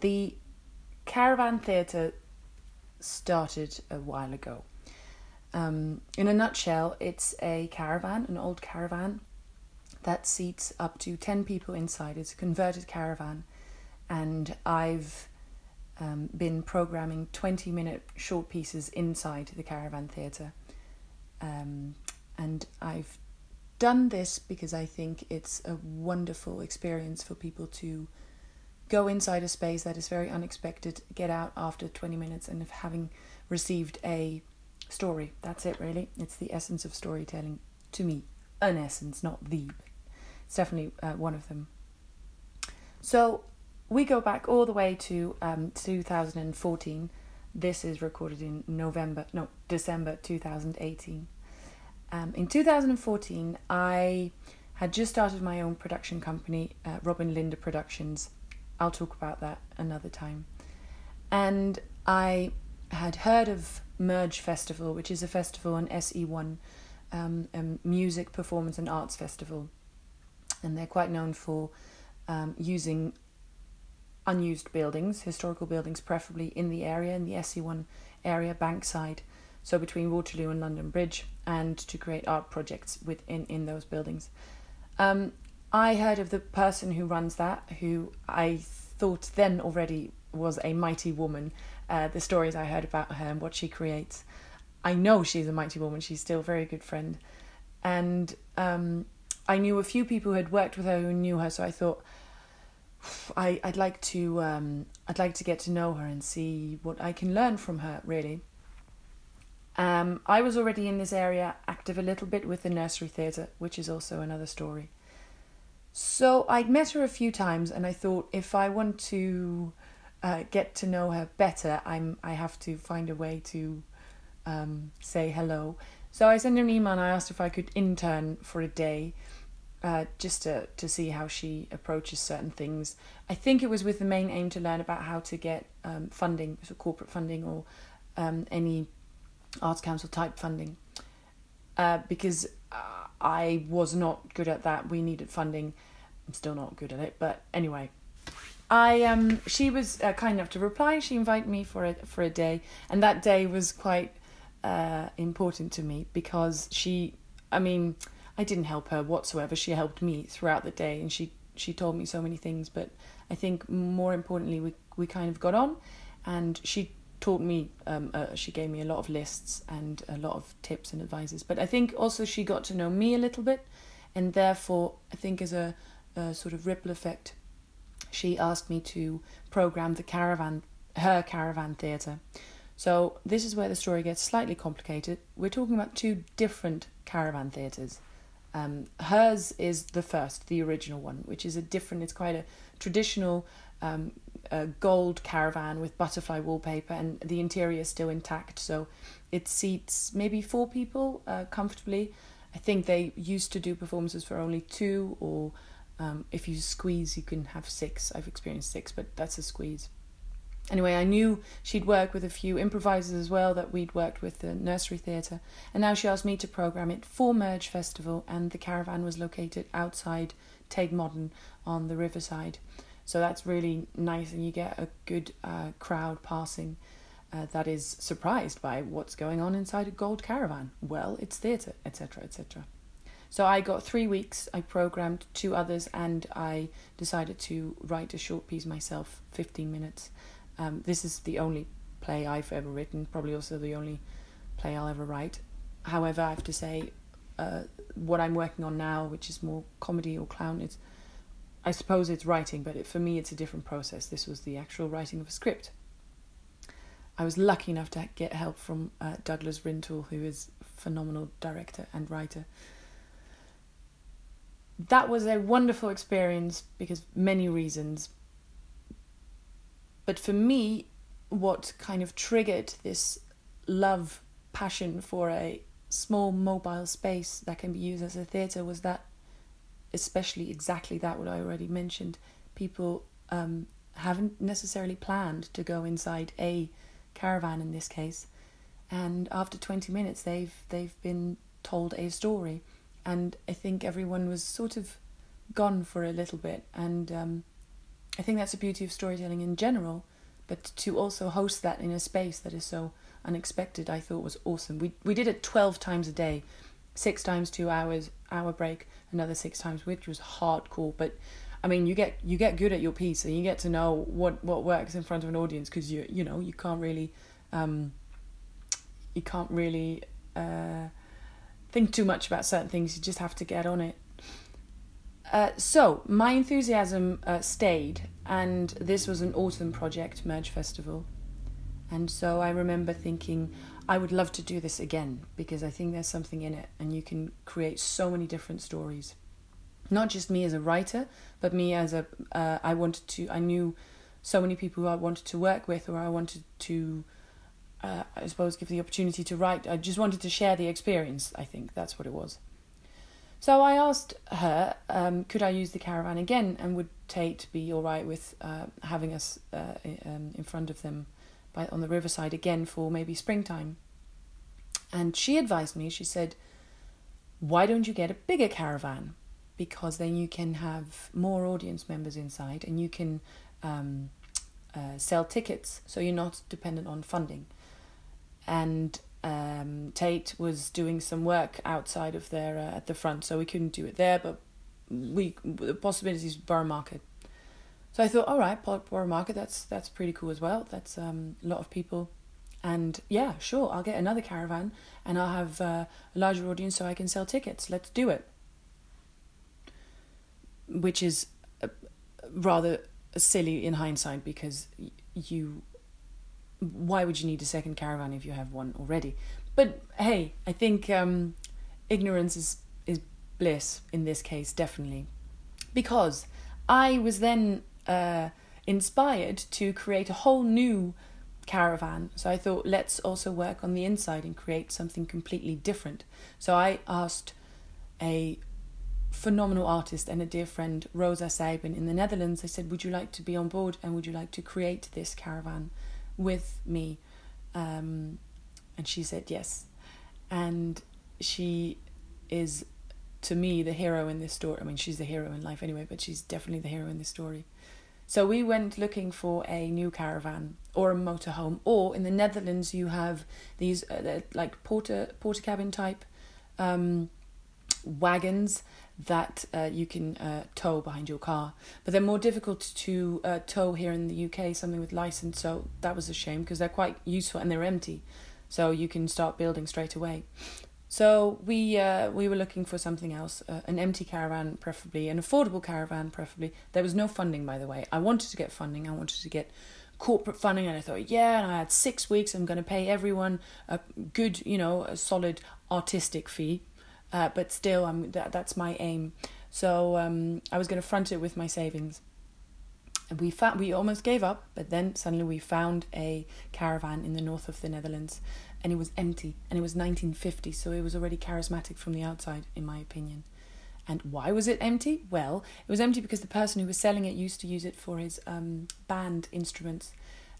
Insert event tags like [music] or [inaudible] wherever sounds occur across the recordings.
the Caravan Theatre started a while ago. Um, in a nutshell, it's a caravan, an old caravan that seats up to 10 people inside. It's a converted caravan, and I've um, been programming 20 minute short pieces inside the caravan theatre. Um, and I've done this because I think it's a wonderful experience for people to go inside a space that is very unexpected, get out after 20 minutes, and having received a story. That's it, really. It's the essence of storytelling to me. An essence, not the. It's definitely uh, one of them. So we go back all the way to um, 2014. This is recorded in November, no, December 2018. Um, in 2014, I had just started my own production company, uh, Robin Linda Productions. I'll talk about that another time. And I had heard of Merge Festival, which is a festival on SE1, um, a music, performance, and arts festival. And they're quite known for um, using unused buildings, historical buildings, preferably in the area, in the SE1 area, Bankside, so between Waterloo and London Bridge, and to create art projects within in those buildings. Um, I heard of the person who runs that, who I thought then already was a mighty woman. Uh, the stories I heard about her and what she creates. I know she's a mighty woman. She's still a very good friend, and um, I knew a few people who had worked with her who knew her. So I thought, I I'd like to um, I'd like to get to know her and see what I can learn from her. Really. Um, I was already in this area, active a little bit with the nursery theatre, which is also another story. So I'd met her a few times, and I thought if I want to uh, get to know her better, I'm I have to find a way to um, say hello. So I sent her an email and I asked if I could intern for a day uh, just to, to see how she approaches certain things. I think it was with the main aim to learn about how to get um, funding, so corporate funding or um, any Arts Council type funding, uh, because uh, I was not good at that. We needed funding. I'm still not good at it, but anyway. I um she was uh, kind enough to reply. She invited me for a for a day, and that day was quite uh, important to me because she, I mean, I didn't help her whatsoever. She helped me throughout the day, and she she told me so many things. But I think more importantly, we we kind of got on, and she taught me. Um, uh, she gave me a lot of lists and a lot of tips and advices. But I think also she got to know me a little bit, and therefore I think as a, a sort of ripple effect, she asked me to program the caravan, her caravan theatre. So this is where the story gets slightly complicated. We're talking about two different caravan theatres. Um, hers is the first, the original one, which is a different. It's quite a traditional um, a gold caravan with butterfly wallpaper, and the interior is still intact. So it seats maybe four people uh, comfortably. I think they used to do performances for only two, or um, if you squeeze, you can have six. I've experienced six, but that's a squeeze. Anyway, I knew she'd work with a few improvisers as well that we'd worked with the nursery theatre, and now she asked me to program it for Merge Festival, and the caravan was located outside Tate Modern on the riverside. So that's really nice, and you get a good uh, crowd passing uh, that is surprised by what's going on inside a gold caravan. Well, it's theatre, etc., etc. So I got three weeks. I programmed two others, and I decided to write a short piece myself, fifteen minutes um, this is the only play I've ever written, probably also the only play I'll ever write. However, I have to say, uh, what I'm working on now, which is more comedy or clown, it's I suppose it's writing, but it, for me it's a different process. This was the actual writing of a script. I was lucky enough to get help from uh, Douglas Rintoul, who is a phenomenal director and writer. That was a wonderful experience because many reasons, but for me, what kind of triggered this love, passion for a small mobile space that can be used as a theatre was that, especially exactly that, what I already mentioned, people um, haven't necessarily planned to go inside a caravan in this case. And after 20 minutes, they've they've been told a story, and I think everyone was sort of gone for a little bit, and um, I think that's the beauty of storytelling in general, but to also host that in a space that is so unexpected, I thought was awesome. We we did it twelve times a day, six times two hours, hour break, another six times, which was hardcore. But I mean, you get you get good at your piece, and you get to know what what works in front of an audience because you you know you can't really, um, you can't really uh, think too much about certain things. You just have to get on it. Uh, so my enthusiasm uh, stayed, and this was an autumn project, Merge Festival, and so I remember thinking, I would love to do this again because I think there's something in it, and you can create so many different stories. Not just me as a writer, but me as a. Uh, I wanted to. I knew so many people who I wanted to work with, or I wanted to. Uh, I suppose give the opportunity to write. I just wanted to share the experience. I think that's what it was. So I asked her, um, could I use the caravan again, and would Tate be all right with uh, having us uh, um, in front of them by on the riverside again for maybe springtime. And she advised me, she said, why don't you get a bigger caravan? Because then you can have more audience members inside and you can um, uh, sell tickets so you're not dependent on funding. And um, Tate was doing some work outside of there uh, at the front, so we couldn't do it there, but we the possibilities Borough Market so I thought, all right, Borough Market, that's that's pretty cool as well. That's um, a lot of people, and yeah, sure, I'll get another caravan, and I'll have uh, a larger audience so I can sell tickets. Let's do it. Which is uh, rather silly in hindsight because you, why would you need a second caravan if you have one already? But hey, I think um, ignorance is is bliss in this case, definitely, because I was then uh, inspired to create a whole new caravan. So I thought, let's also work on the inside and create something completely different. So I asked a phenomenal artist and a dear friend, Rosa Seiben in the Netherlands. I said, Would you like to be on board and would you like to create this caravan with me? Um, and she said yes. And she is, to me, the hero in this story. I mean, she's the hero in life anyway, but she's definitely the hero in this story. So we went looking for a new caravan or a motorhome, or in the Netherlands you have these uh, like porter porter cabin type um, wagons that uh, you can uh, tow behind your car, but they're more difficult to uh, tow here in the UK. Something with license, so that was a shame because they're quite useful and they're empty, so you can start building straight away. So we uh, we were looking for something else, uh, an empty caravan, preferably an affordable caravan, preferably. There was no funding, by the way. I wanted to get funding. I wanted to get corporate funding, and I thought, yeah, and I had six weeks. I'm going to pay everyone a good, you know, a solid artistic fee, uh, but still, I'm that, that's my aim. So um, I was going to front it with my savings. And we found we almost gave up, but then suddenly we found a caravan in the north of the Netherlands, and it was empty and it was 1950 so it was already charismatic from the outside in my opinion. And why was it empty? Well it was empty because the person who was selling it used to use it for his um, band instruments.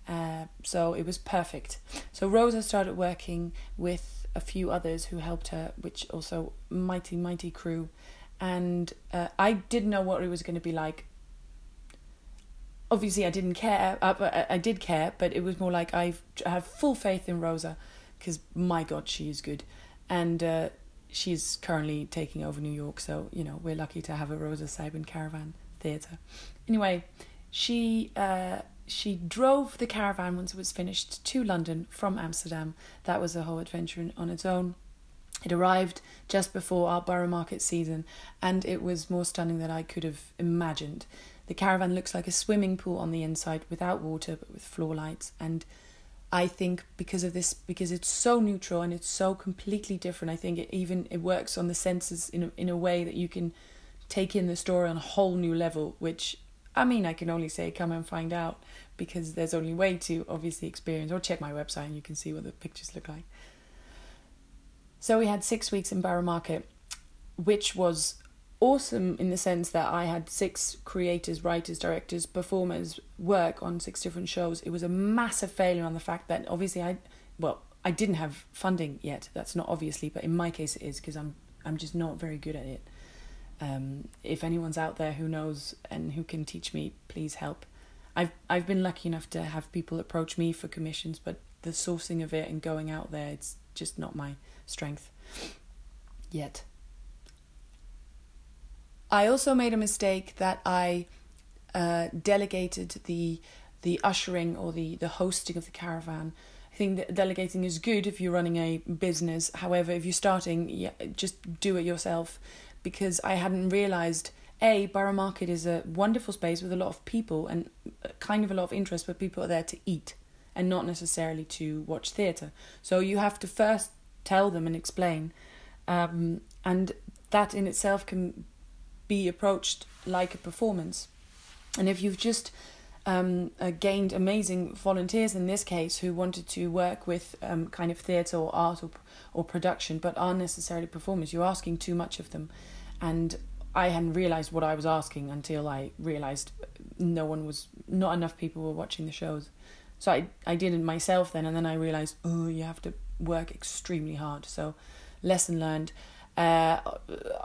Uh, so it was perfect. So rosa started working with a few others who helped her which also mighty mighty crew. And uh, i didn't know what it was going to be like. Obviously i didn't care uh, i did care but it was more like i have full faith in rosa because my God, she is good, and uh, she's currently taking over New York. So you know we're lucky to have a Rosa Seiben Caravan Theatre. Anyway, she uh, she drove the caravan once it was finished to London from Amsterdam. That was a whole adventure on its own. It arrived just before our borough market season, and it was more stunning than I could have imagined. The caravan looks like a swimming pool on the inside without water but with floor lights and I think because of this, because it's so neutral and it's so completely different. I think it even it works on the senses in a, in a way that you can take in the story on a whole new level. Which I mean, I can only say come and find out because there's only way to obviously experience or check my website and you can see what the pictures look like. So we had six weeks in Borough Market, which was awesome in the sense that I had six creators, writers, directors, performers work on six different shows. It was a massive failure on the fact that obviously I, well, I didn't have funding yet. That's not obviously, but in my case it is because I'm I'm just not very good at it. um, if anyone's out there who knows and who can teach me, please help. I've I've been lucky enough to have people approach me for commissions, but the sourcing of it and going out there, it's just not my strength yet. I also made a mistake that I uh, delegated the the ushering or the the hosting of the caravan. I think that delegating is good if you're running a business. However, if you're starting, yeah, just do it yourself because I hadn't realized a Borough Market is a wonderful space with a lot of people and kind of a lot of interest, but people are there to eat and not necessarily to watch theatre. So you have to first tell them and explain, um, and that in itself can be approached like a performance. And if you've just um, uh, gained amazing volunteers in this case who wanted to work with um, kind of theatre or art or, or production but aren't necessarily performers, you're asking too much of them. And I hadn't realised what I was asking until I realised no one was, not enough people were watching the shows. So I, I did it myself then, and then I realised, oh, you have to work extremely hard. So, lesson learned. Uh,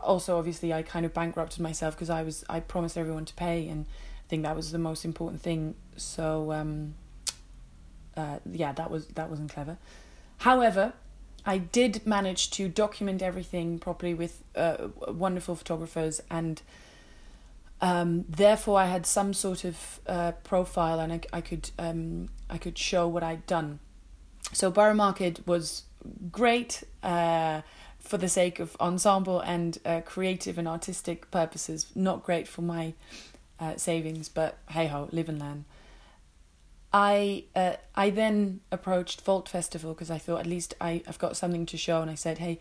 also, obviously, I kind of bankrupted myself because I was I promised everyone to pay, and I think that was the most important thing. So, um, uh, yeah, that was that wasn't clever. However, I did manage to document everything properly with uh, wonderful photographers, and um, therefore I had some sort of uh, profile, and I, I could um, I could show what I'd done. So Borough Market was great. Uh, for the sake of ensemble and uh, creative and artistic purposes. Not great for my uh, savings, but hey ho, live and learn. I uh, I then approached Vault Festival because I thought at least I, I've got something to show, and I said, hey,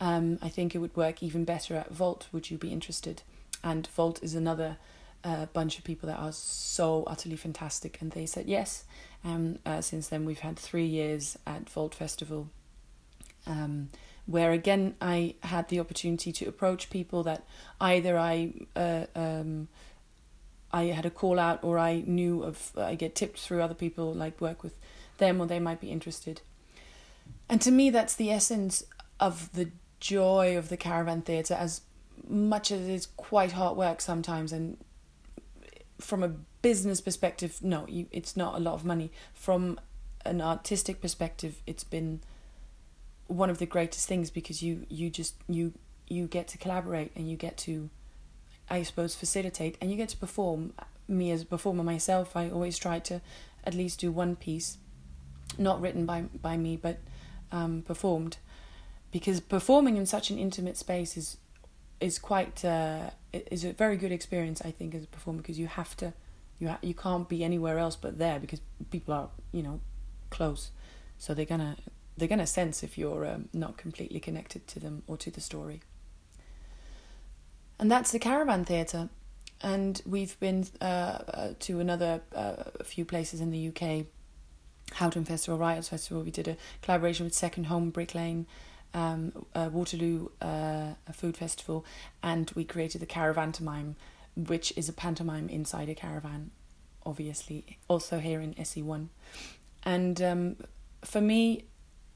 um, I think it would work even better at Vault. Would you be interested? And Vault is another uh, bunch of people that are so utterly fantastic, and they said yes. Um, uh, since then, we've had three years at Vault Festival. Um, where again I had the opportunity to approach people that either I uh, um, I had a call out or I knew of I get tipped through other people like work with them or they might be interested. And to me that's the essence of the joy of the caravan theatre as much as it is quite hard work sometimes and from a business perspective no you, it's not a lot of money from an artistic perspective it's been one of the greatest things because you you just you you get to collaborate and you get to I suppose facilitate and you get to perform. Me as a performer myself I always try to at least do one piece not written by by me but um, performed. Because performing in such an intimate space is is quite uh, is a very good experience I think as a performer because you have to you ha- you can't be anywhere else but there because people are you know close. So they're gonna they're going to sense if you're um, not completely connected to them or to the story. And that's the Caravan Theatre. And we've been uh, uh, to another uh, few places in the UK. Houghton Festival, Riots Festival. We did a collaboration with Second Home Brick Lane, um, uh, Waterloo uh, Food Festival, and we created the Caravan Caravantomime, which is a pantomime inside a caravan, obviously, also here in SE1. And um, for me,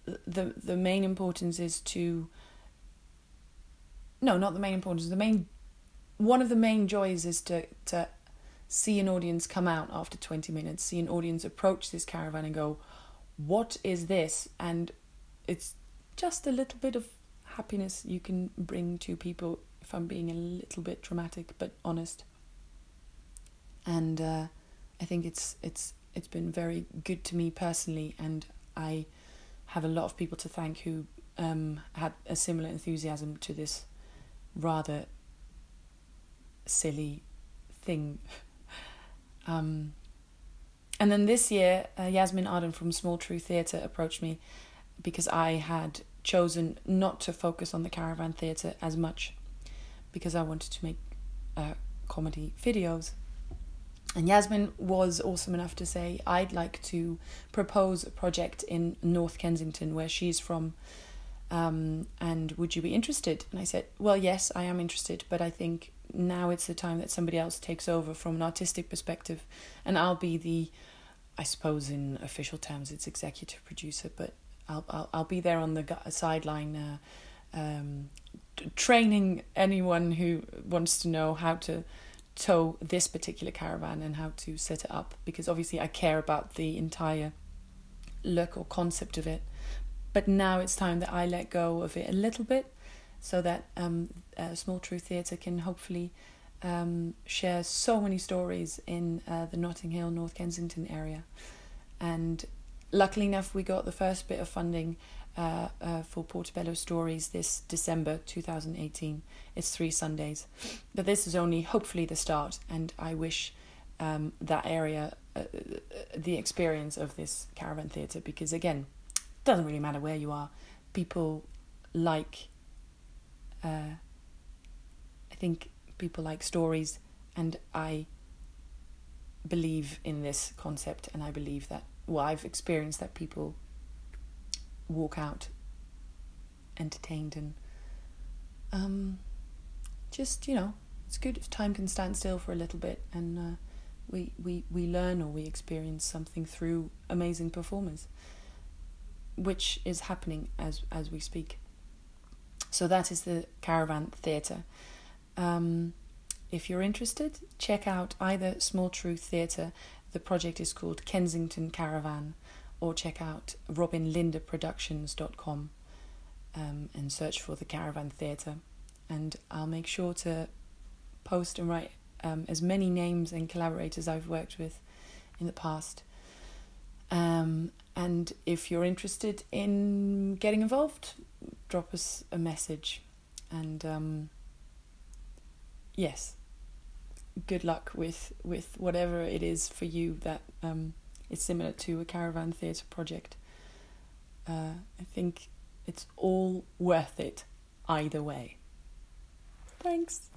the the main importance is to no not the main importance the main one of the main joys is to to see an audience come out after 20 minutes see an audience approach this caravan and go what is this? And it's just a little bit of happiness you can bring to people if i'm being a little bit dramatic but honest. And uh, i think it's it's it's been very good to me personally and i have a lot of people to thank who um, had a similar enthusiasm to this rather silly thing. [laughs] Um, and then this year, uh, Yasmin Arden from Small Truth Theatre approached me because I had chosen not to focus on the caravan theatre as much because I wanted to make uh, comedy videos and Yasmin was awesome enough to say, I'd like to propose a project in North Kensington, where she's from. Um, and would you be interested? And I said, Well, yes, I am interested, but I think now it's the time that somebody else takes over from an artistic perspective, and I'll be the, I suppose in official terms, it's executive producer, but I'll I'll, I'll be there on the sideline, uh, um, training anyone who wants to know how to tow this particular caravan and how to set it up because obviously I care about the entire look or concept of it. But now it's time that I let go of it a little bit so that um, Small Truth Theatre can hopefully um, share so many stories in uh, the Notting Hill, North Kensington area. And luckily enough, we got the first bit of funding uh, uh, for Portobello Stories this December 2018. It's three Sundays. But this is only hopefully the start, and I wish um, that area uh, the experience of this caravan theatre because, again, it doesn't really matter where you are, people like. Uh, I think people like stories, and I believe in this concept, and I believe that well, I've experienced that people walk out entertained and um, just you know it's good if time can stand still for a little bit and uh, we, we we learn or we experience something through amazing performers which is happening as as we speak. So that is the caravan theatre. Um, if you're interested check out either small truth theatre. The project is called kensington caravan or check out robinlindaproductions.com um, and search for the Caravan Theatre. And I'll make sure to post and write um, as many names and collaborators I've worked with in the past. Um, and if you're interested in getting involved, drop us a message. And um, yes, good luck with, with whatever it is for you that um, it's similar to a caravan theatre project. Uh, I think it's all worth it either way. Thanks.